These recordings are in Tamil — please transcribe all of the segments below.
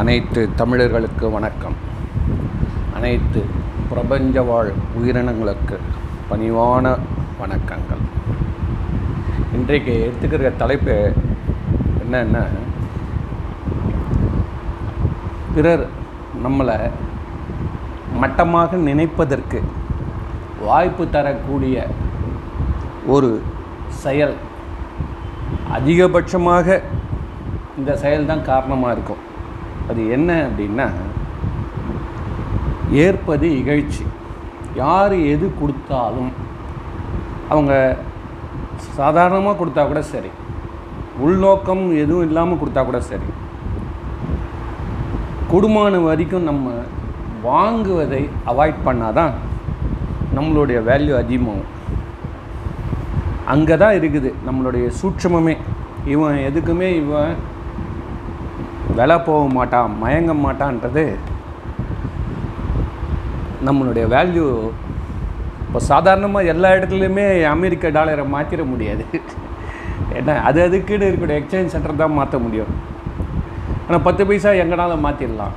அனைத்து தமிழர்களுக்கு வணக்கம். அனைத்து பிரபஞ்ச வாழ் உயிரினங்களுக்கு பணிவான வணக்கங்கள். இன்றைக்கு எடுத்துக்கிற தலைப்பு என்னென்னா பிறர் நம்மளை மட்டமாக நினைப்பதற்கு வாய்ப்பு தரக்கூடிய ஒரு செயல். அதிகபட்சமாக இந்த செயல் தான் காரணமாக இருக்கும். அது என்ன அப்படின்னா ஏற்பது இகழ்ச்சி. யார் எது கொடுத்தாலும் அவங்க சாதாரணமாக கொடுத்தா கூட சரி. உள்நோக்கம் எதுவும் இல்லாமல் கொடுத்தா கூட சரி. குடும்பமான வரைக்கும் நம்ம வாங்குவதை அவாய்ட் பண்ணாதான் நம்மளுடைய வேல்யூ அதிகமாகும். அங்கே தான் இருக்குது நம்மளுடைய சூட்சமமே. இவன் எதுக்குமே இவன் வேலை போக மாட்டான் மயங்க மாட்டான்றது நம்மளுடைய வேல்யூ இப்போ சாதாரணமாக எல்லா இடத்துலையுமே அமெரிக்க டாலரை மாற்றிட முடியாது. ஏன்னா அது அதுக்குன்னு இருக்கக்கூடிய எக்ஸ்சேஞ்ச் சென்டர் தான் மாற்ற முடியும். ஆனால் பத்து பைசா எங்கனாலும் மாற்றிடலாம்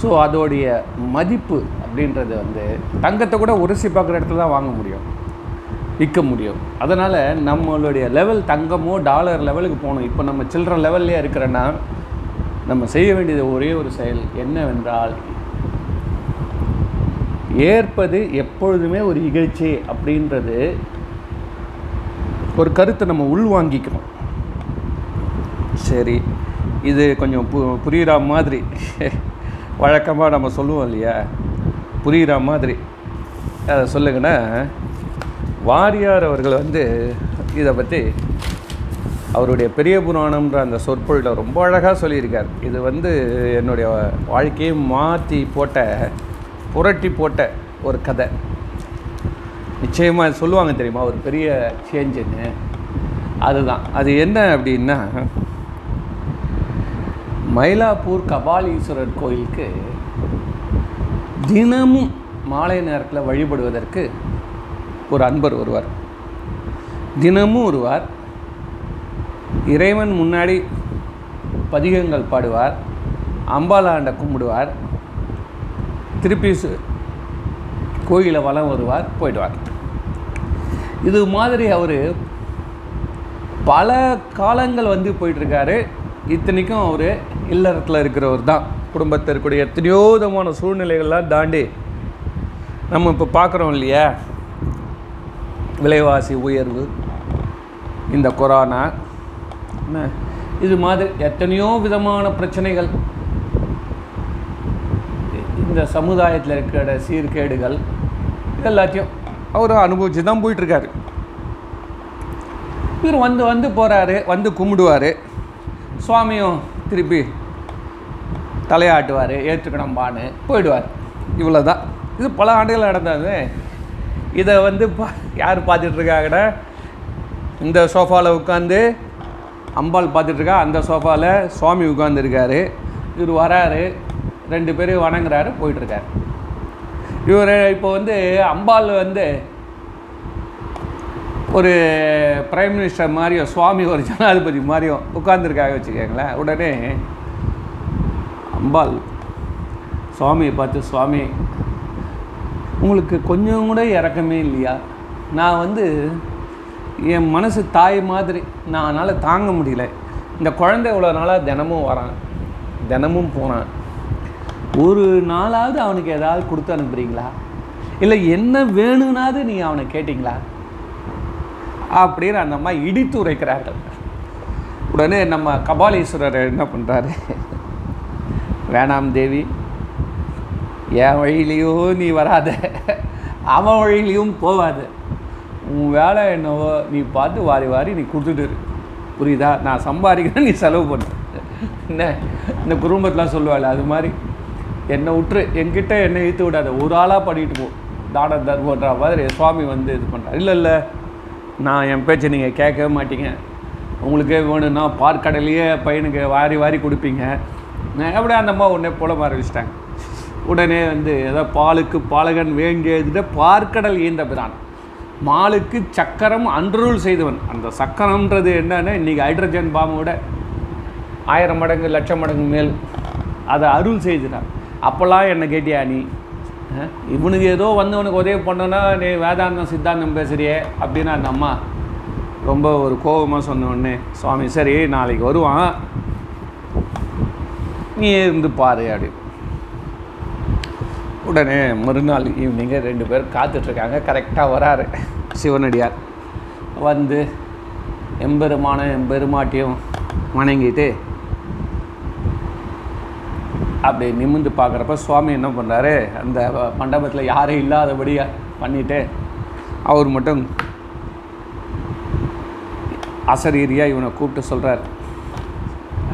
ஸோ அதோடைய மதிப்பு அப்படின்றது வந்து தங்கத்தை கூட உரசி பார்க்குற இடத்துல தான் வாங்க முடியும். விற்க முடியும். அதனால் நம்மளுடைய லெவல் தங்கமோ டாலர் லெவலுக்கு போகணும். இப்போ நம்ம சில்லற லெவல்லே இருக்கிறேன்னா நம்ம செய்ய வேண்டியது ஒரே ஒரு செயல் என்னவென்றால் ஏற்பது எப்பொழுதுமே ஒரு இகழ்ச்சி அப்படின்றது ஒரு கருத்தை நம்ம உள்வாங்கிக்கணும். சரி இது கொஞ்சம் பு புரிகிற மாதிரி வழக்கமாக நம்ம சொல்லுவோம் இல்லையா? புரிகிற மாதிரி. அதை சொல்லுங்கன்னா வாரியார் அவர்கள் வந்து இதை பற்றி அவருடைய பெரிய புராணம்ன்ற அந்த சொற்பொழில் ரொம்ப அழகாக சொல்லியிருக்கார். இது வந்து என்னுடைய வாழ்க்கையை மாற்றி போட்ட புரட்டி போட்ட ஒரு கதை. நிச்சயமாக சொல்லுவாங்க தெரியுமா? ஒரு பெரிய சேஞ்சுன்னு. அதுதான். அது என்ன அப்படின்னா மயிலாப்பூர் கபாலீஸ்வரர் கோயிலுக்கு தினமும் மாலை நேரத்தில் வழிபடுவதற்கு ஒரு அன்பர் வருவார் தினமும் வருவார் இறைவன் முன்னாடி பதிகங்கள் பாடுவார் அம்பாலாண்ட கும்பிடுவார் திருப்பி சு- கோயிலை வலம் வருவார் போயிடுவார். இது மாதிரி அவர் பல காலங்கள் வந்து போயிட்டுருக்காரு. இத்தனைக்கும் அவர் இல்லறத்தில் இருக்கிறவர் தான். குடும்பத்தில் இருக்கக்கூடிய எத்தனையோ விதமான சூழ்நிலைகள்லாம் தாண்டி நம்ம இப்போ பார்க்குறோம் இல்லையா? விலைவாசி உயர்வு இந்த கொரோனா இது மாதிரி எத்தனையோ விதமான பிரச்சனைகள். இந்த சமுதாயத்தில் இருக்கிற சீர்கேடுகள் எல்லாத்தையும் அவர் அனுபவிச்சு தான் போயிட்டுருக்காரு. இவர் வந்து வந்து போகிறாரு வந்து கும்பிடுவார். சுவாமியும் திருப்பி தலையாட்டுவார் ஏற்றுக்கணும்பான்னு போயிடுவார். இவ்வளோ தான் இது பல ஆண்டுகள் நடந்தது. இதை வந்து பா யார் பார்த்துட்ருக்காங்கன்னா இந்த சோஃபாவில் உட்காந்து அம்பாள் பார்த்துட்ருக்கா அந்த சோஃபாவில் சுவாமி உட்காந்துருக்காரு இவர் வராரு. ரெண்டு பேரும் வணங்குறாரு போயிட்டுருக்காரு இவர் இப்போ வந்து அம்பாள் வந்து ஒரு பிரைம் மினிஸ்டர் மாதிரியும் சுவாமி ஒரு ஜனாதிபதி மாதிரியும் உட்காந்துருக்காங்க வச்சுக்கோங்களேன். உடனே அம்பாள் சுவாமியை பார்த்து சுவாமி உங்களுக்கு கொஞ்சம் கூட இறக்கமே இல்லையா? நான் வந்து என் மனசு தாய் மாதிரி. நான் அதனால் தாங்க முடியல. இந்த குழந்தை இவ்வளோ நாளாக தினமும் வரான். தினமும் போகிறான் ஒரு நாளாவது அவனுக்கு ஏதாவது கொடுத்து அனுப்புறீங்களா? இல்லை என்ன வேணும்னாவது நீ அவனை கேட்டிங்களா? அப்படின்னு அந்த அம்மா இடித்து உரைக்கிறார்கள். உடனே நம்ம கபாலீஸ்வரர் என்ன பண்ணுறாரு வேணாம் தேவி. என் வழியிலையோ நீ வராத. அவன் வழியிலையும் போவாது. உன் வேலை என்னவோ நீ பார்த்து வாரி வாரி நீ கொடுத்துட்டு இரு. புரியுதா? நான் சம்பாதிக்கிறேன் நீ செலவு பண்ண. என்ன? இந்த குடும்பத்தெலாம் சொல்லுவாள் அது மாதிரி. என்னை விட்டுரு என்கிட்ட என்னை இழுத்து விடாத. ஒரு ஆளாக பண்ணிட்டு போ. தான தர்மன்ற மாதிரி சுவாமி வந்து இது பண்ணுறாரு இல்லை இல்லை. நான் என் பேச்சை நீங்கள் கேட்கவே மாட்டீங்க. உங்களுக்கே வேணும்னா பார்க்கடலையே பையனுக்கு வாரி வாரி கொடுப்பீங்க. நான் அப்படியே அந்த அம்மா உடனே போல ஆரம்பிச்சிட்டாங்க உடனே வந்து ஏதோ பாலுக்கு பாலகன் வேண்டியதுட்டு பார்க்கடல் ஈந்த பிரான். மாலுக்கு சக்கரம் அன்ரூல் செய்தவன். அந்த சக்கரம்ன்றது என்னன்னா இன்றைக்கி ஹைட்ரஜன் பாம்போட ஆயிரம் மடங்கு லட்சம் மடங்கு மேல் அதை அருள் செய்துட்டான் அப்போல்லாம் என்னை கேட்டியா நீ? இவனுக்கு ஏதோ வந்தவனுக்கு உதவி பண்ணோன்னா நீ வேதாந்தம் சித்தாந்தம் பேசுறியே அப்படின்னு அந்த அம்மா ரொம்ப ஒரு கோபமாக சொன்ன உடனே சுவாமி சரி நாளைக்கு வருவான். நீ இருந்து பாரு அப்படின்னு. உடனே மறுநாள் ஈவினிங்கு ரெண்டு பேரும் காத்துட்ருக்காங்க. கரெக்டாக வராரு. சிவனடியார் வந்து எம்பெருமான எம்பெருமாட்டியும் வணங்கிட்டு அப்படி நிமிர்ந்து பார்க்குறப்ப சுவாமி என்ன பண்ணுறாரு அந்த மண்டபத்தில் யாரும் இல்லாதபடி பண்ணிவிட்டு அவர் மட்டும் அசரீரியாக இவனை கூப்பிட்டு சொல்கிறார்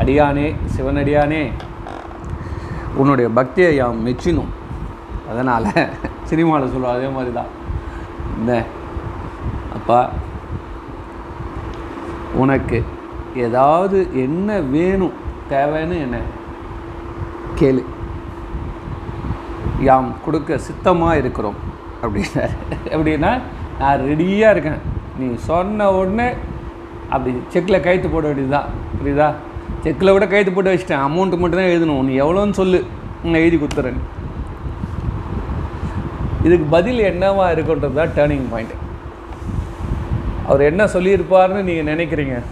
அடியானே சிவனடியானே உன்னுடைய பக்தியை யாம் மெச்சினும். அதனால் சினிமாவில் சொல்லுவோம் அதே மாதிரி தான் இந்த அப்பா உனக்கு ஏதாவது என்ன வேணும் தேவைன்னு என்ன? கேளு. யாம் கொடுக்க சித்தமாக இருக்கிறோம் அப்படின்னாரு. எப்படின்னா நான் ரெடியாக இருக்கேன். நீ சொன்ன உடனே அப்படி செக்கில் கைத்து போட வேண்டியதுதான். புரியுதா? செக்கில் விட கைத்து போட்டு வச்சிட்டேன். அமௌண்ட்டு மட்டும் தான் எழுதணும். நீ எவ்வளோன்னு சொல்லு. நான் எழுதி கொடுத்துறேன். இதுக்கு பதில் என்னவா இருக்குன்றது தான் டேர்னிங் பாயிண்ட் அவர் என்ன சொல்லியிருப்பார்னு நீங்கள் நினைக்கிறீங்க?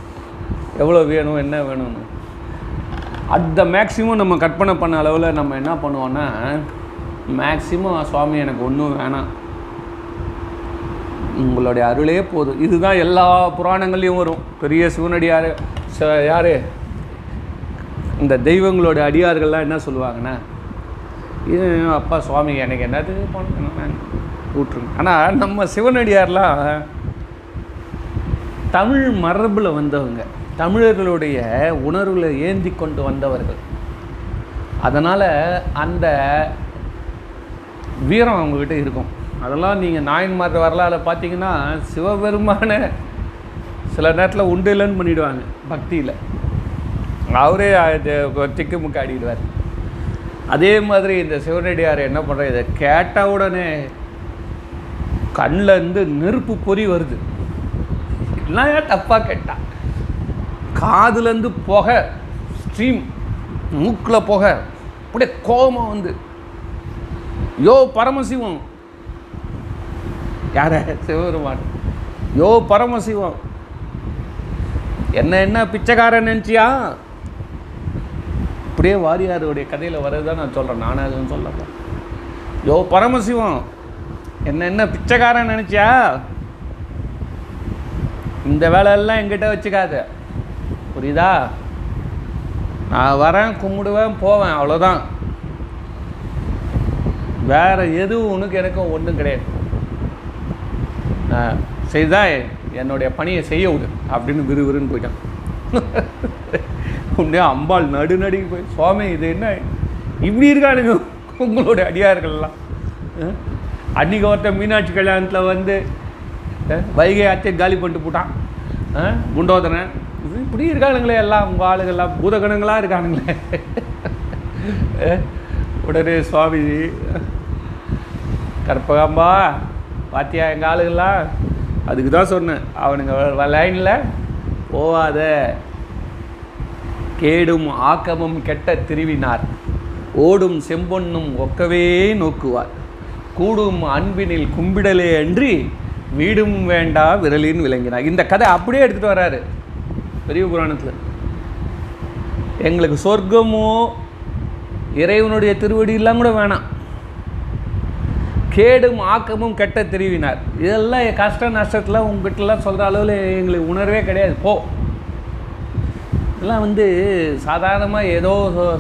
எவ்வளோ வேணும் என்ன வேணும்னு? அட் த மேக்ஸிமம் நம்ம கற்பனை பண்ண அளவில் நம்ம என்ன பண்ணுவோன்னா மேக்ஸிமம் சுவாமி எனக்கு ஒன்றும் வேணாம். உங்களுடைய அருளே போதும். இதுதான் எல்லா புராணங்கள்லையும் வரும். பெரிய சிவனடியார் ச- இந்த தெய்வங்களோட அடியார்கள்லாம் என்ன சொல்லுவாங்கன்னா இது அப்பா சுவாமி எனக்கு என்னது பண்ணணும் விட்ருங்க ஆனால் நம்ம சிவனடியார்லாம் தமிழ் மரபில் வந்தவங்க. தமிழர்களுடைய உணர்வில் ஏந்தி கொண்டு வந்தவர்கள். அதனால் அந்த வீரம் அவங்கக்கிட்ட இருக்கும். அதெல்லாம் நீங்கள் நாயன்மார் வரலாறு பார்த்தீங்கன்னா சிவபெருமான சில நேரத்தில் உண்டு இல்லைன்னு பண்ணிவிடுவாங்க பக்தியில். அவரே அது திக்கு முக்காடிடுவார் அதே மாதிரி இந்த சிவனடியார் என்ன பண்ணுற இதை கேட்ட உடனே கண்ணிலேருந்து நெருப்பு பொறி வருது. எல்லாம் ஏன் தப்பாக கேட்டான் காதுலேருந்து புகை ஸ்ட்ரீம் மூக்கில் புகை அப்படியே கோபமாக வந்து யோ பரமசிவம். யார? சிவபெருமான். யோ பரமசிவம். என்ன என்ன பிச்சைக்காரன் நினச்சியா? அப்படியே வாரியாருடைய கதையில் வரதான் நான் சொல்கிறேன் நானே அதுவும் சொல்லப்போ யோ பரமசிவம் என்ன என்ன பிச்சைக்காரன் நினச்சியா? இந்த வேலையெல்லாம் என்கிட்ட வச்சுக்காத. புரியுதா? நான் வரேன் கும்பிடுவேன் போவேன் அவ்வளோதான் வேற எதுவும் உனக்கு எனக்கும் ஒன்றும் கிடையாது. நான் செய்தா என்னுடைய பணியை செய்ய விடு. அப்படின்னு விறுவிறுன்னு போயிட்டான். உடனே அம்பாள் நடு நடுங்கி போய் சுவாமி இது என்ன? இப்படி இருக்கானுங்க உங்களுடைய அடியார்கள்லாம். அஹ்? அன்னைக்கு ஒருத்தன் மீனாட்சி கல்யாணத்தில் வந்து வைகை ஆச்சை காலி பண்ணிட்டு போட்டான். அஹ், குண்டோதரன். இது இப்படி இருக்கானுங்களே எல்லாம் உங்கள் ஆளுகள்லாம் பூதகணங்களாக இருக்கானுங்களே. உடனே சுவாமி கற்பகாம்பா பாத்தியா எங்கள் ஆளுகள்லாம் அதுக்கு தான் சொன்னேன். அவனுங்க லைனில் போவாத. கேடும் ஆக்கமும் கெட்ட திருவினார். ஓடும் செம்பொன்னும் ஒக்கவே நோக்குவார். கூடும் அன்பினில் கும்பிடலே அன்றி வீடும் வேண்டா விரலின் விளங்கினார். இந்த கதை அப்படியே எடுத்துகிட்டு வராரு பெரிய புராணத்தில். எங்களுக்கு சொர்க்கமோ இறைவனுடைய திருவடியெல்லாம் கூட வேணாம். கேடும் ஆக்கமும் கெட்ட தெரிவினார். இதெல்லாம் என் கஷ்ட நஷ்டத்தில் உங்ககிட்டலாம் சொல்கிற அளவில் எங்களுக்கு உணர்வே கிடையாது. போ. இதெல்லாம் வந்து சாதாரணமாக ஏதோ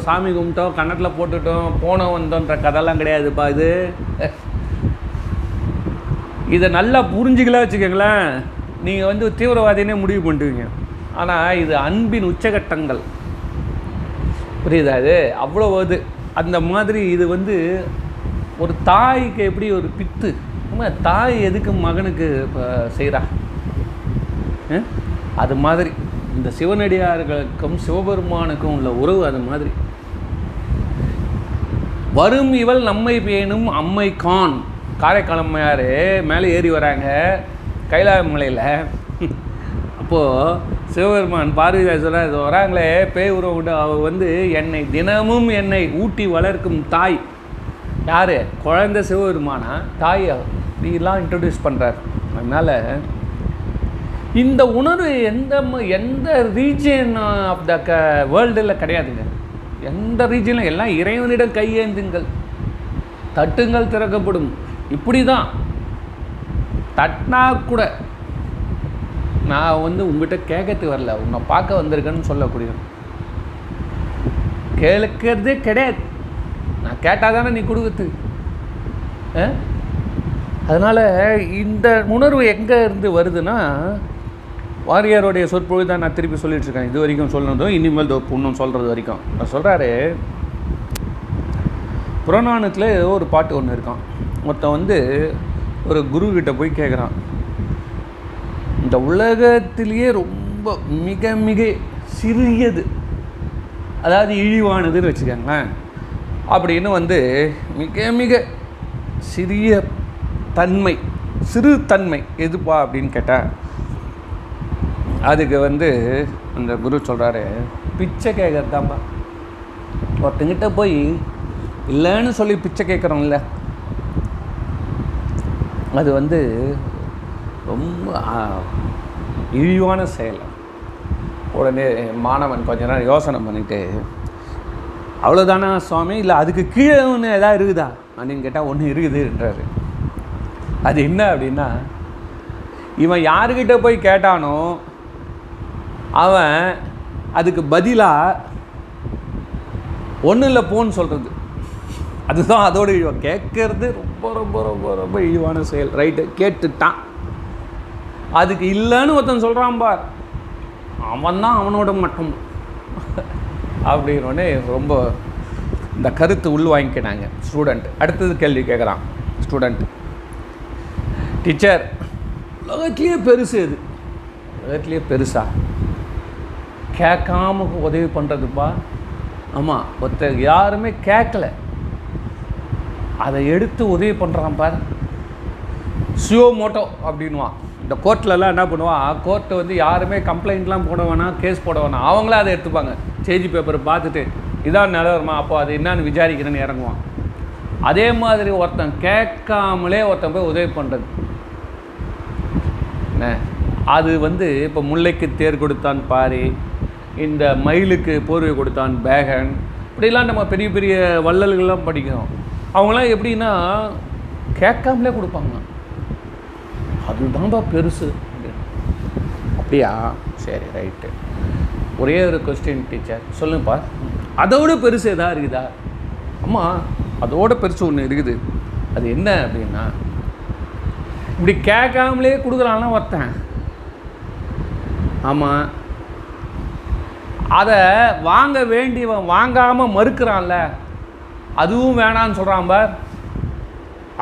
சாமி கும்பிட்டோம் கன்னத்தில் போட்டுட்டோம் போனோம் வந்தோன்ற கதைலாம் கிடையாதுப்பா இது. இதை நல்லா புரிஞ்சுக்கலாம் வச்சுக்கோங்களேன். நீங்கள் வந்து தீவிரவாதினே முடிவு பண்ணுவீங்க ஆனால் இது அன்பின் உச்சகட்டங்கள். புரியுதா இது? அவ்வளோ இது அந்த மாதிரி இது வந்து ஒரு தாய்க்கு எப்படி ஒரு பித்து? தாய் எதுக்கு மகனுக்கு இப்போ செய்கிறா அது மாதிரி. இந்த சிவனடியார்களுக்கும் சிவபெருமானுக்கும் உள்ள உறவு அது மாதிரி. வரும் இவள் நம்மை பேணும் அம்மை கான். காரைக்காலம்மையார் மேலே ஏறி வராங்க கைலாய மலையில். அப்போது சிவபெருமான் பார்வதிதாசர் இது வராங்களே பேய் உறவு விட்டு அவ வந்து என்னை தினமும் என்னை ஊட்டி வளர்க்கும் தாய். யார்? குழந்தை சிவபெருமானா? தாய் இப்படிலாம் இன்ட்ரடியூஸ் பண்ணுறார் அதனால் இந்த உணர்வு எந்த எந்த ரீஜன் ஆஃப் த க வேர்ல்டில் கிடையாதுங்க. எந்த ரீஜனில் எல்லாம் இறைவனிடம் கையேந்துங்கள். தட்டுங்கள் திறக்கப்படும். இப்படி தான் தட்டினா கூட நான் வந்து உங்ககிட்ட கேட்கறதுக்கு வரல. உன்னை பார்க்க வந்திருக்கேன்னு சொல்லக்கூடிய. கேட்கறதே கிடையாது. நான் கேட்டால் தானே நீ கொடுக்குறது? ஆ? அதனால் இந்த உணர்வு எங்கே இருந்து வருதுன்னா வாரியாருடைய சொற்பொழிவு தான் நான் திருப்பி சொல்லிட்டு இருக்கேன் இது வரைக்கும் சொன்னதும் இனிமேல் இதோ இன்னும் சொல்கிறது வரைக்கும். நான் சொல்கிறாரு புறநானத்தில் ஏதோ ஒரு பாட்டு ஒன்று இருக்கான். ஒருத்தன் வந்து ஒரு குரு கிட்ட போய் கேட்குறான் இந்த உலகத்திலேயே ரொம்ப மிக மிக சிறியது. அதாவது இழிவானதுன்னு வச்சுக்கோங்களேன். அப்படின்னு வந்து மிக மிக சிறிய தன்மை சிறு தன்மை எதுப்பா அப்படின்னு கேட்டால் அதுக்கு வந்து அந்த குரு சொல்கிறாரு பிச்சை கேட்கறது ஒருத்தங்கிட்ட போய் இல்லைன்னு சொல்லி பிச்சை கேட்குறோம்ல அது வந்து ரொம்ப இழிவான செயல். உடனே மாணவன் கொஞ்ச நேரம் யோசனை பண்ணிட்டு அவ்வளோதானா சுவாமி? இல்லை அதுக்கு கீழே ஒன்று எதாவது இருக்குதா? அப்படின்னு கேட்டால் ஒன்று இருக்குதுன்றாரு அது என்ன அப்படின்னா இவன் யாருக்கிட்ட போய் கேட்டானோ அவன் அதுக்கு பதிலாக ஒன்றும் இல்லை போன்னு சொல்கிறது அதுதான் அதோட இழிவம் கேட்கறது ரொம்ப ரொம்ப ரொம்ப ரொம்ப இழிவான செயல். ரைட்டு கேட்டுட்டான். அதுக்கு இல்லைன்னு ஒருத்தன் சொல்கிறான் பார். அவன் தான் அவனோட மட்டும். அப்படின்னோடனே ரொம்ப இந்த கருத்து உள் வாங்கிக்கினாங்க ஸ்டூடெண்ட் அடுத்தது கேள்வி கேட்குறான். ஸ்டூடெண்ட் டீச்சர் உலகத்துலேயே பெருசு இது. உலகத்துலேயே பெருசா? கேட்காம உதவி பண்ணுறதுப்பா ஆமாம் ஒருத்தர் யாருமே கேட்கல. அதை எடுத்து உதவி பண்ணுறான் பார். சியோ மோட்டோ அப்படின்வான் இந்த கோர்ட்லலாம் என்ன பண்ணுவான்? கோர்ட்டு வந்து யாருமே கம்ப்ளைண்ட்லாம் போட வேணாம் கேஸ் போட வேணாம். அவங்களே அதை எடுத்துப்பாங்க. செய்தி பேப்பரை பார்த்துட்டு இதான் நிலவரமா அப்போ அது என்னன்னு விசாரிக்கிறேன்னு இறங்குவான். அதே மாதிரி ஒருத்தன் கேட்காமலே ஒருத்தன் போய் உதவி பண்ணுறது என்ன? அது வந்து இப்போ முல்லைக்கு தேர் கொடுத்தான் பாரி. இந்த மயிலுக்கு போர்வை கொடுத்தான் பேகன். இப்படிலாம் நம்ம பெரிய பெரிய வள்ளல்கள்லாம் படிக்கிறோம். அவங்களாம் எப்படின்னா கேட்காமலே கொடுப்பாங்க. அதுதான்ப்பா பெருசு. அப்படியா? சரி ரைட்டு. ஒரே ஒரு கொஸ்டின் டீச்சர் சொல்லுங்கப்பா. அதோட பெருசு எதாவது இருக்குதா? அம்மா அதோட பெருசு ஒன்று இருக்குது. அது என்ன அப்படின்னா இப்படி கேட்காமலே கொடுக்குறான்லாம் ஒருத்தன். ஆமாம் அதை வாங்க வேண்டியவன் வாங்காமல் மறுக்கிறான்ல அதுவும் வேணான்னு சொல்கிறான் பார்.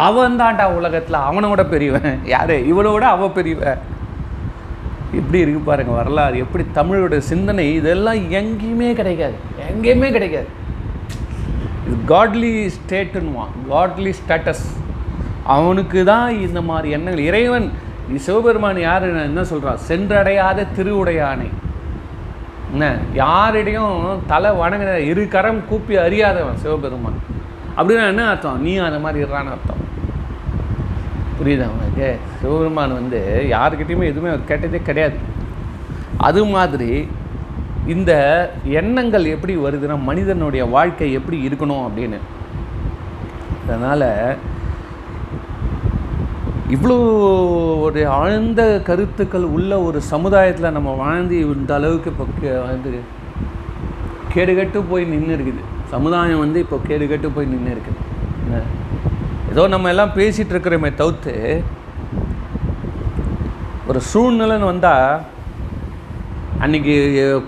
அவன் தான்டா உலகத்தில் அவனோட பெரியவன். யாரு? இவனோட அவ பெரியவன் எப்படி இருக்கு பாருங்க வரலாறு எப்படி தமிழோட சிந்தனை இதெல்லாம் எங்கேயுமே கிடைக்காது. எங்கேயுமே கிடைக்காது. இது காட்லி ஸ்டேட்டுன்னுவான் காட்லி ஸ்டேட்டஸ் அவனுக்கு தான் இந்த மாதிரி எண்ணங்கள். இறைவன் சிவபெருமான் யார் என்ன சொல்கிறான் சென்றடையாத திருவுடையானை. என்ன? யாரிடையும் தலை வணங்கின இரு கரம் கூப்பி அறியாதவன் சிவபெருமான். அப்படின்னா என்ன அர்த்தம்? நீ அந்த மாதிரி இருறான்னு அர்த்தம். புரியுதா உனக்கு? சிவபெருமான் வந்து யாருக்கிட்டையுமே எதுவுமே அவர் கேட்டதே கிடையாது. அது மாதிரி இந்த எண்ணங்கள் எப்படி வருதுன்னா மனிதனுடைய வாழ்க்கை எப்படி இருக்கணும் அப்படின்னு. அதனால் இவ்வளோ ஒரு ஆழ்ந்த கருத்துக்கள் உள்ள ஒரு சமுதாயத்தில் நம்ம வாழ்ந்து இந்த அளவுக்கு இப்போ கே- வந்து கேடுகட்டு போய் நின்று இருக்குது சமுதாயம் வந்து இப்போ கேடுகட்டு போய் நின்று இருக்குது ஏதோ நம்ம எல்லாம் பேசிகிட்டு இருக்கிறோமே தவிர்த்து ஒரு சூழ்நிலைன்னு வந்தால் அன்றைக்கி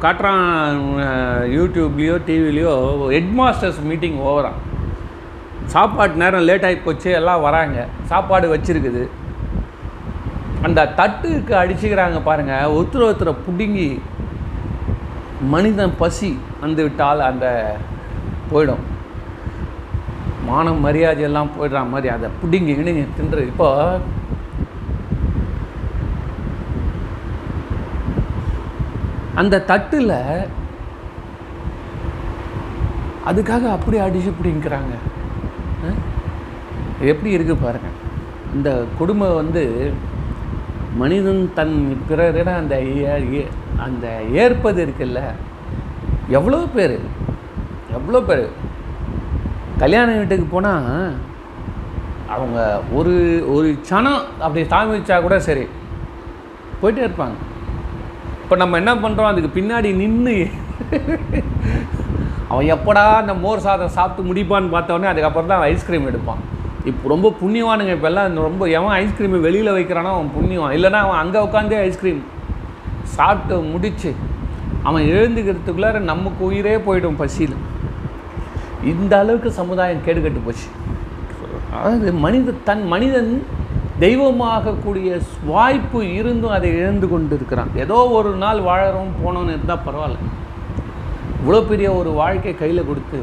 காட்டுறான் யூடியூப்லேயோ டிவிலேயோ ஹெட் மாஸ்டர்ஸ் மீட்டிங் ஓவரான். சாப்பாடு நேரம் லேட் ஆகி போச்சு எல்லாம் வராங்க. சாப்பாடு வச்சிருக்குது. அந்த தட்டுக்கு அடிச்சுக்கிறாங்க பாருங்க. ஒருத்தர் ஒருத்தரை பிடுங்கி மனிதன் பசி வந்து விட்டால் அந்த போயிடும். மானம் மரியாதை எல்லாம் போயிடுற மாதிரி அதை பிடுங்கி இணைங்க தின்று. இப்போ அந்த தட்டில் அதுக்காக அப்படி அடிச்சு பிடிங்கிறாங்க. எப்படி இருக்குது பாருங்கள் இந்த கொடுமை வந்து மனிதன் தன் பிறரிடம் அந்த ஏ- அந்த ஏற்பது இருக்குல்ல. எவ்வளோ பேர் எவ்வளோ பேர். கல்யாண வீட்டுக்கு போனால் அவங்க ஒரு ஒரு சனம் அப்படி சாமி வச்சா கூட சரி. போயிட்டே இருப்பாங்க. இப்போ நம்ம என்ன பண்ணுறோம் அதுக்கு பின்னாடி நின்று அவன் எப்படா அந்த மோர் சாதம் சாப்பிட்டு முடிப்பான்னு பார்த்தோன்னே அதுக்கப்புறம் தான் ஐஸ்கிரீம் எடுப்பான். இப்போ ரொம்ப புண்ணியவானுங்க இப்போல்லாம் ரொம்ப எவன் ஐஸ்கிரீமை வெளியில் வைக்கிறானோ அவன் புண்ணியவான். இல்லைன்னா அவன் அங்கே உட்காந்தே ஐஸ்கிரீம் சாப்பிட்டு முடிச்சு அவன் எழுந்துக்கிறதுக்குள்ளார நமக்கு உயிரே போயிடும் பசியில். இந்த அளவுக்கு சமுதாயம் கேடுகட்டு போச்சு. அதாவது மனித தன் மனிதன் தெய்வமாகக்கூடிய வாய்ப்பு இருந்தும் அதை இழந்து கொண்டு இருக்கிறான் ஏதோ ஒரு நாள் வாழறோம் போனோன்னு இருந்தால் பரவாயில்ல. இவ்வளோ பெரிய ஒரு வாழ்க்கை கையில் கொடுத்து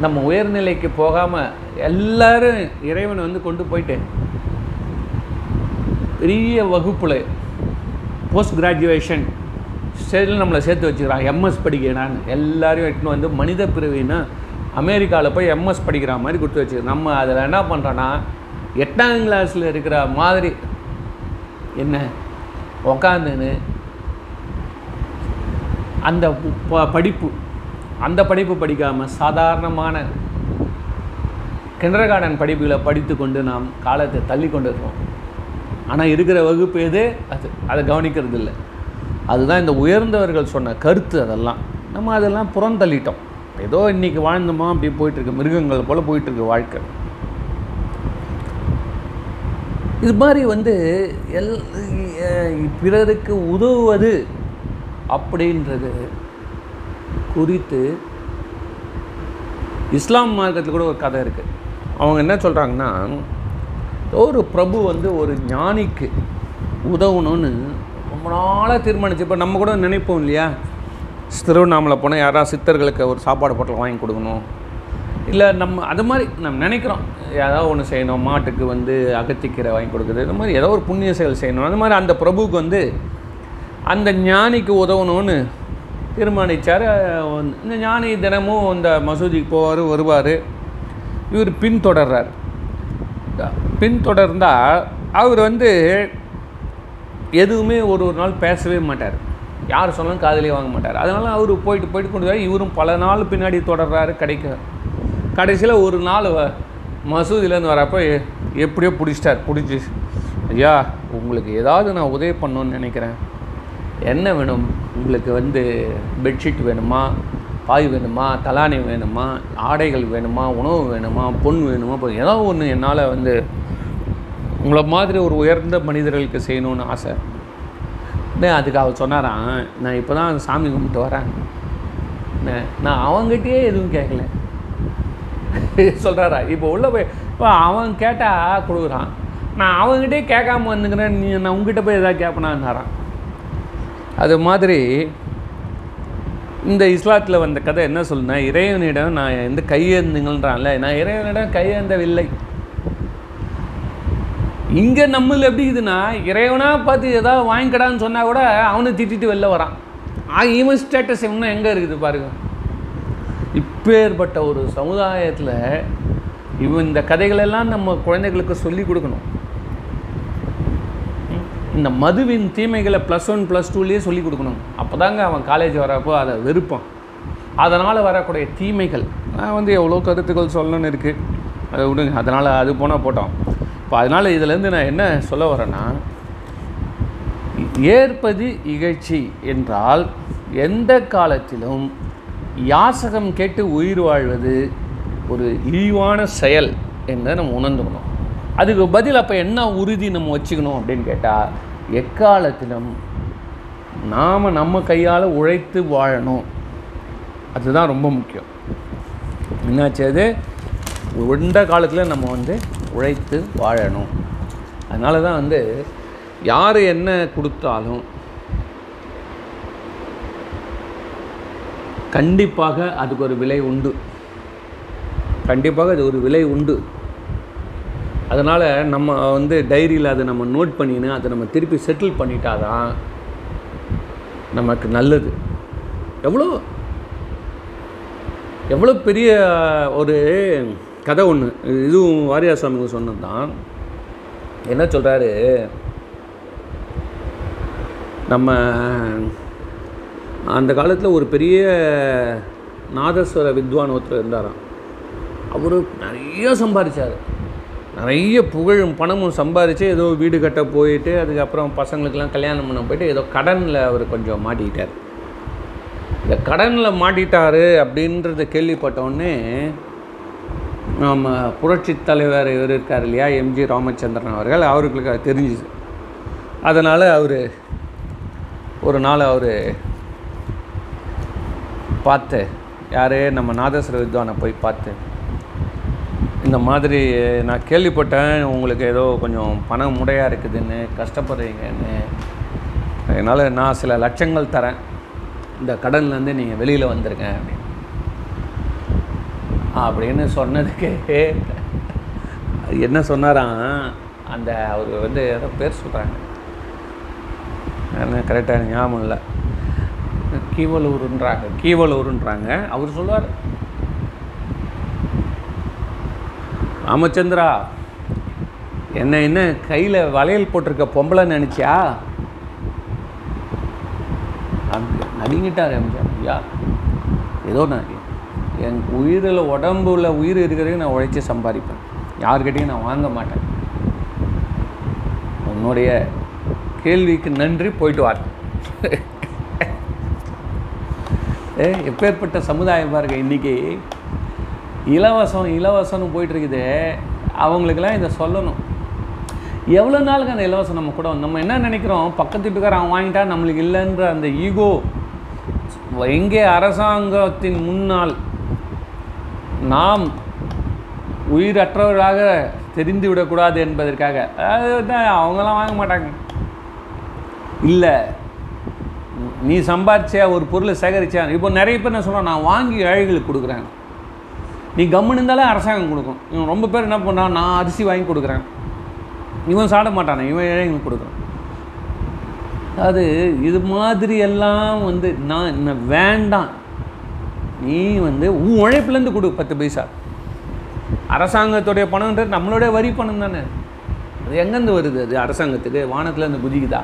நம்ம உயர்நிலைக்கு போகாமல் எல்லாரும் இறைவனை வந்து கொண்டு போயிட்டு பெரிய வகுப்பில் போஸ்ட் கிராஜுவேஷன் ஸ்டேஜில் நம்மளை சேர்த்து வச்சுக்கிறான் எம்எஸ் படிக்கிறான் எல்லாரையும் எட்டுன்னு வந்து மனித பிரிவினா அமெரிக்காவில் போய் எம்எஸ் படிக்கிற மாதிரி கொடுத்து வச்சு நம்ம அதில் என்ன பண்ணுறோன்னா எட்டாம் கிளாஸில் இருக்கிற மாதிரி என்ன? உக்காந்துன்னு அந்த ப- படிப்பு அந்த படிப்பு படிக்காமல் சாதாரணமான கிண்டர் கார்டன் படிப்புகளை படித்து கொண்டு நாம் காலத்தை தள்ளி கொண்டு இருக்கோம் ஆனால் இருக்கிற வகுப்பு எது? அது அதை கவனிக்கிறது இல்லை அதுதான் இந்த உயர்ந்தவர்கள் சொன்ன கருத்து அதெல்லாம். நம்ம அதெல்லாம் புறந்தள்ளிட்டோம். ஏதோ இன்னைக்கு வாழ்ந்தோமா அப்படி போயிட்டுருக்கு. மிருகங்கள் போல் போயிட்டுருக்கு வாழ்க்கை. இது மாதிரி வந்து எல் பிறருக்கு உதவுவது அப்படின்றது குறித்து இஸ்லாம் மார்க்கத்தில் கூட ஒரு கதை இருக்குது அவங்க என்ன சொல்கிறாங்கன்னா ஒரு பிரபு வந்து ஒரு ஞானிக்கு உதவணும்னு ரொம்ப நாளாக தீர்மானிச்சு. இப்போ நம்ம கூட நினைப்போம் இல்லையா? திருவண்ணாமலை போனால் யாராவது சித்தர்களுக்கு ஒரு சாப்பாடு பொட்டலம் வாங்கி கொடுக்கணும். இல்லை நம்ம அது மாதிரி நம்ம நினைக்கிறோம். ஏதாவது ஒன்று செய்யணும். மாட்டுக்கு வந்து அகத்திக்கீரை வாங்கி கொடுக்குறது. இந்த மாதிரி ஏதோ ஒரு புண்ணிய செயல் செய்யணும். அந்த மாதிரி அந்த பிரபுவுக்கு வந்து அந்த ஞானிக்கு உதவணும்னு தீர்மானித்தார் இந்த ஞானி தினமும் இந்த மசூதிக்கு போவார் வருவார். இவர் பின்தொடர்றார். பின்தொடர்ந்தால் அவர் வந்து எதுவுமே ஒரு ஒரு நாள் பேசவே மாட்டார். யார் சொன்னாலும் காதலே வாங்க மாட்டார். அதனால் அவர் போயிட்டு போயிட்டு கொண்டு வர இவரும் பல நாள் பின்னாடி தொடர்றாரு கிடைக்க. கடைசியில் ஒரு நாள் வ- மசூதியிலேருந்து வரப்போ எ- எப்படியோ பிடிச்சிட்டார். பிடிச்சி ஐயா உங்களுக்கு ஏதாவது நான் உதவி பண்ணணுன்னு நினைக்கிறேன். என்ன வேணும்? உங்களுக்கு வந்து பெட்ஷீட் வேணுமா? பாய் வேணுமா? தலானி வேணுமா? ஆடைகள் வேணுமா? உணவு வேணுமா? பொன் வேணுமா? இப்போ ஏதோ ஒன்று என்னால் வந்து உங்களை மாதிரி ஒரு உயர்ந்த மனிதர்களுக்கு செய்யணும்னு ஆசை. அதுக்கு அவர் சொன்னாரான் நான் இப்போ தான் சாமி கும்பிட்டு வரேன். நான் அவங்ககிட்டயே எதுவும் கேட்கல சொல்கிறாரா இப்போ உள்ள போய் இப்போ அவன் கேட்டால் கொடுக்குறான். நான் அவங்ககிட்டே கேட்காம வந்துக்கிறேன். நீ நான் உங்ககிட்ட போய் எதாவது கேட்பனான்னாரான் அது மாதிரி இந்த இஸ்லாத்தில் வந்த கதை என்ன சொல்லுனா இறைவனிடம் நான் எந்த கையேந்துங்கள்ன்றான்ல. நான் இறைவனிடம் கையேந்தவில்லை. இங்கே நம்மள எப்படி இருக்குதுன்னா இறைவனாக பார்த்து ஏதாவது வாங்கிக்கடான்னு சொன்னால் கூட அவனை திட்டிட்டு வெளில வரான். ஆ இவன் ஸ்டேட்டஸ் இவனும் எங்கே இருக்குது பாருங்க. இப்பேற்பட்ட ஒரு சமுதாயத்தில் இவன் இந்த கதைகளெல்லாம் நம்ம குழந்தைகளுக்கு சொல்லி கொடுக்கணும். இந்த மதுவின் தீமைகளை ப்ளஸ் ஒன் ப்ளஸ் டூலேயே சொல்லி கொடுக்கணும். அப்போ தாங்க அவன் காலேஜ் வரப்போ அதை வெறுப்பான். அதனால் வரக்கூடிய தீமைகள். நான் வந்து எவ்வளோ கருத்துக்கள் சொல்லணும்னு இருக்குது அதை விடுங்க. அதனால் அது போனால் போட்டோம். இப்போ அதனால் இதிலேருந்து நான் என்ன சொல்ல வரேன்னா ஏற்பது இகழ்ச்சி என்றால் எந்த காலத்திலும் யாசகம் கேட்டு உயிர் வாழ்வது ஒரு இழிவான செயல் என்று நம்ம உணர்ந்துக்கணும். அதுக்கு பதில் அப்போ என்ன உறுதி நம்ம வச்சுக்கணும் அப்படின்னு கேட்டால் எக்காலத்திலும் நாம் நம்ம கையால் உழைத்து வாழணும். அதுதான் ரொம்ப முக்கியம். என்னாச்சு அது? காலத்தில் நம்ம வந்து உழைத்து வாழணும். அதனால தான் வந்து யார் என்ன கொடுத்தாலும் கண்டிப்பாக அதுக்கு ஒரு விலை உண்டு. கண்டிப்பாக அது ஒரு விலை உண்டு. அதனால் நம்ம வந்து டைரியில் அதை நம்ம நோட் பண்ணின்னு அதை நம்ம திருப்பி செட்டில் பண்ணிட்டா தான் நமக்கு நல்லது. எவ்வளோ எவ்வளோ பெரிய ஒரு கதை ஒன்று இதுவும் வாரியார் சுவாமிங்க சொன்னது தான் என்ன சொல்கிறாரு நம்ம அந்த காலத்தில் ஒரு பெரிய நாதஸ்வர வித்வான் ஒருத்தர் இருந்தாராம். அவர் நிறைய சம்பாதிச்சார் நிறைய புகழும் பணமும் சம்பாதிச்சு ஏதோ வீடு கட்ட போயிட்டு அதுக்கப்புறம் பசங்களுக்கெல்லாம் கல்யாணம் பண்ண போயிட்டு ஏதோ கடனில் அவர் கொஞ்சம் மாட்டிக்கிட்டார். இந்த கடனில் மாட்டிட்டார் அப்படின்றத கேள்விப்பட்டோடனே நம்ம புரட்சி தலைவர் இவர் இருக்கார் இல்லையா எம்ஜி ராமச்சந்திரன் அவர்கள் அவர்களுக்கு அது தெரிஞ்சுது. அதனால் அவர் ஒரு நாள் அவர் பார்த்து யார் நம்ம நாதஸ்வர வித்வானை போய் பார்த்து இந்த மாதிரி நான் கேள்விப்பட்டேன் உங்களுக்கு ஏதோ கொஞ்சம் பணம் முடையாக இருக்குதுன்னு கஷ்டப்படுறீங்கன்னு. அதனால் நான் சில லட்சங்கள் தரேன். இந்த கடன்லேருந்து நீங்கள் வெளியில் வந்துருங்க அப்படின்னு. அப்படின்னு சொன்னதுக்கு என்ன சொன்னாராம்? அந்த அவர் வந்து ஏதோ பேர் சொல்கிறாங்க என்ன கரெக்டாக ஞாபகம் இல்லை. கீவலூருன்றாங்க கீவலூருன்றாங்க. அவர் சொல்லுவார் ராமச்சந்திரா என்ன என்ன கையில் வளையல் போட்டிருக்க பொம்பளை நினச்சியா? அப்படி நடுங்கிட்டார் எம்ஜிஆர் ஐயா ஏதோ நான் என் உயிரில் உடம்புல உயிர் இருக்கிறதுக்கு நான் உழைச்சி சம்பாதிப்பேன். யார்கிட்டையும் நான் வாங்க மாட்டேன். உன்னுடைய கேள்விக்கு நன்றி போயிட்டு வார் ஏ எப்பேற்பட்ட சமுதாயம் பாருங்க இன்றைக்கி இலவசம் இலவசம்னு போயிட்டுருக்குது அவங்களுக்கெல்லாம் இதை சொல்லணும். எவ்வளோ நாளுக்கு அந்த இலவசம் நம்ம கூட நம்ம என்ன நினைக்கிறோம்? பக்கத்து வீட்டுக்காரன் அவன் வாங்கிட்டா நம்மளுக்கு இல்லைன்ற அந்த ஈகோ. எங்கே அரசாங்கத்தின் முன்னால் நாம் உயிரற்றவராக தெரிந்து விடக்கூடாது என்பதற்காக. அதுதான் அவங்களாம் வாங்க மாட்டாங்க. இல்லை நீ சம்பாதிச்ச ஒரு பொருளை சேகரிச்சா இப்போ நிறைய பேர் என்ன சொல்கிறான் நான் வாங்கி ஏழைகளுக்கு கொடுக்குறேன். நீ கம்முன்னு இருந்தாலே அரசாங்கம் கொடுக்கும். இவன் ரொம்ப பேர் என்ன பண்ணான் நான் அரிசி வாங்கி கொடுக்குறேன். இவன் சாட மாட்டானே இவன் ஏழைங்களுக்கு கொடுக்குறான். அது இது மாதிரி எல்லாம் வந்து நான் என்ன வேண்டாம். நீ வந்து உன் உழைப்புலேருந்து கொடு பத்து பைசா. அரசாங்கத்துடைய பணம்ன்றது நம்மளுடைய வரி பணம் தானே. அது எங்கேருந்து வருது அது அரசாங்கத்துக்கு? வானத்துலேருந்து குதிக்குதா?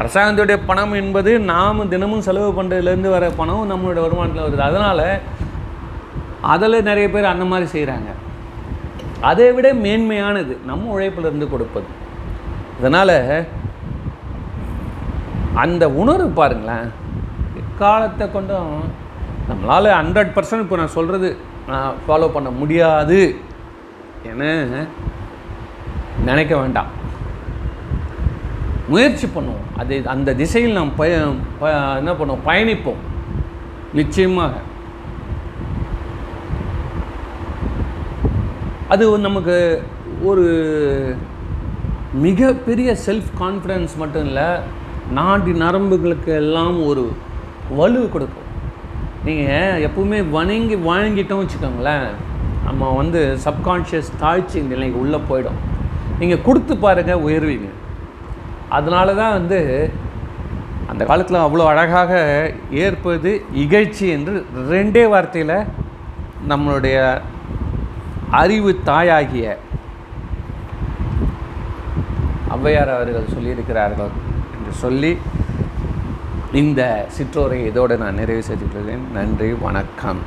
அரசாங்கத்துடைய பணம் என்பது நாம் தினமும் செலவு பண்ணுறதுலேருந்து வர பணம் நம்மளுடைய வருமானத்தில் வருது. அதனால் அதில் நிறைய பேர் அந்த மாதிரி செய்கிறாங்க. அதை விட மேன்மையானது நம்ம உழைப்பிலிருந்து கொடுப்பது. அதனால் அந்த உணர்வு பாருங்களேன் காலத்தை கொண்டும் நம்மளால் ஹண்ட்ரட் பர்சன்ட் இப்போ நான் சொல்கிறது நான் ஃபாலோ பண்ண முடியாது என நினைக்க வேண்டாம். முயற்சி பண்ணுவோம். அது அந்த திசையில் நாம் பய ப- என்ன பண்ணுவோம்? பயணிப்போம். நிச்சயமாக. அது நமக்கு ஒரு மிகப்பெரிய செல்ஃப் கான்ஃபிடன்ஸ் மட்டும் இல்லை நாடி நரம்புகளுக்கு எல்லாம் ஒரு வலு கொடுக்கும். நீங்கள் எப்பவுமே வணங்கி வணங்கிட்டோம் வச்சுக்கோங்களேன் நம்ம வந்து சப்கான்ஷியஸ் தாழ்ச்சி நிலைக்கு உள்ளே போயிடும். நீங்கள் கொடுத்து பாருங்கள் உயர்வீங்க. அதனால தான் வந்து அந்த காலத்தில் அவ்வளோ அழகாக ஏற்பது இகழ்ச்சி என்று ரெண்டே வார்த்தையில் நம்மளுடைய அறிவு தாயாகிய ஔவையார் அவர்கள் சொல்லியிருக்கிறார்கள் என்று சொல்லி இந்த சிற்றோரை இதோடு நான் நிறைவு செய்துள்ளேன் நன்றி வணக்கம்.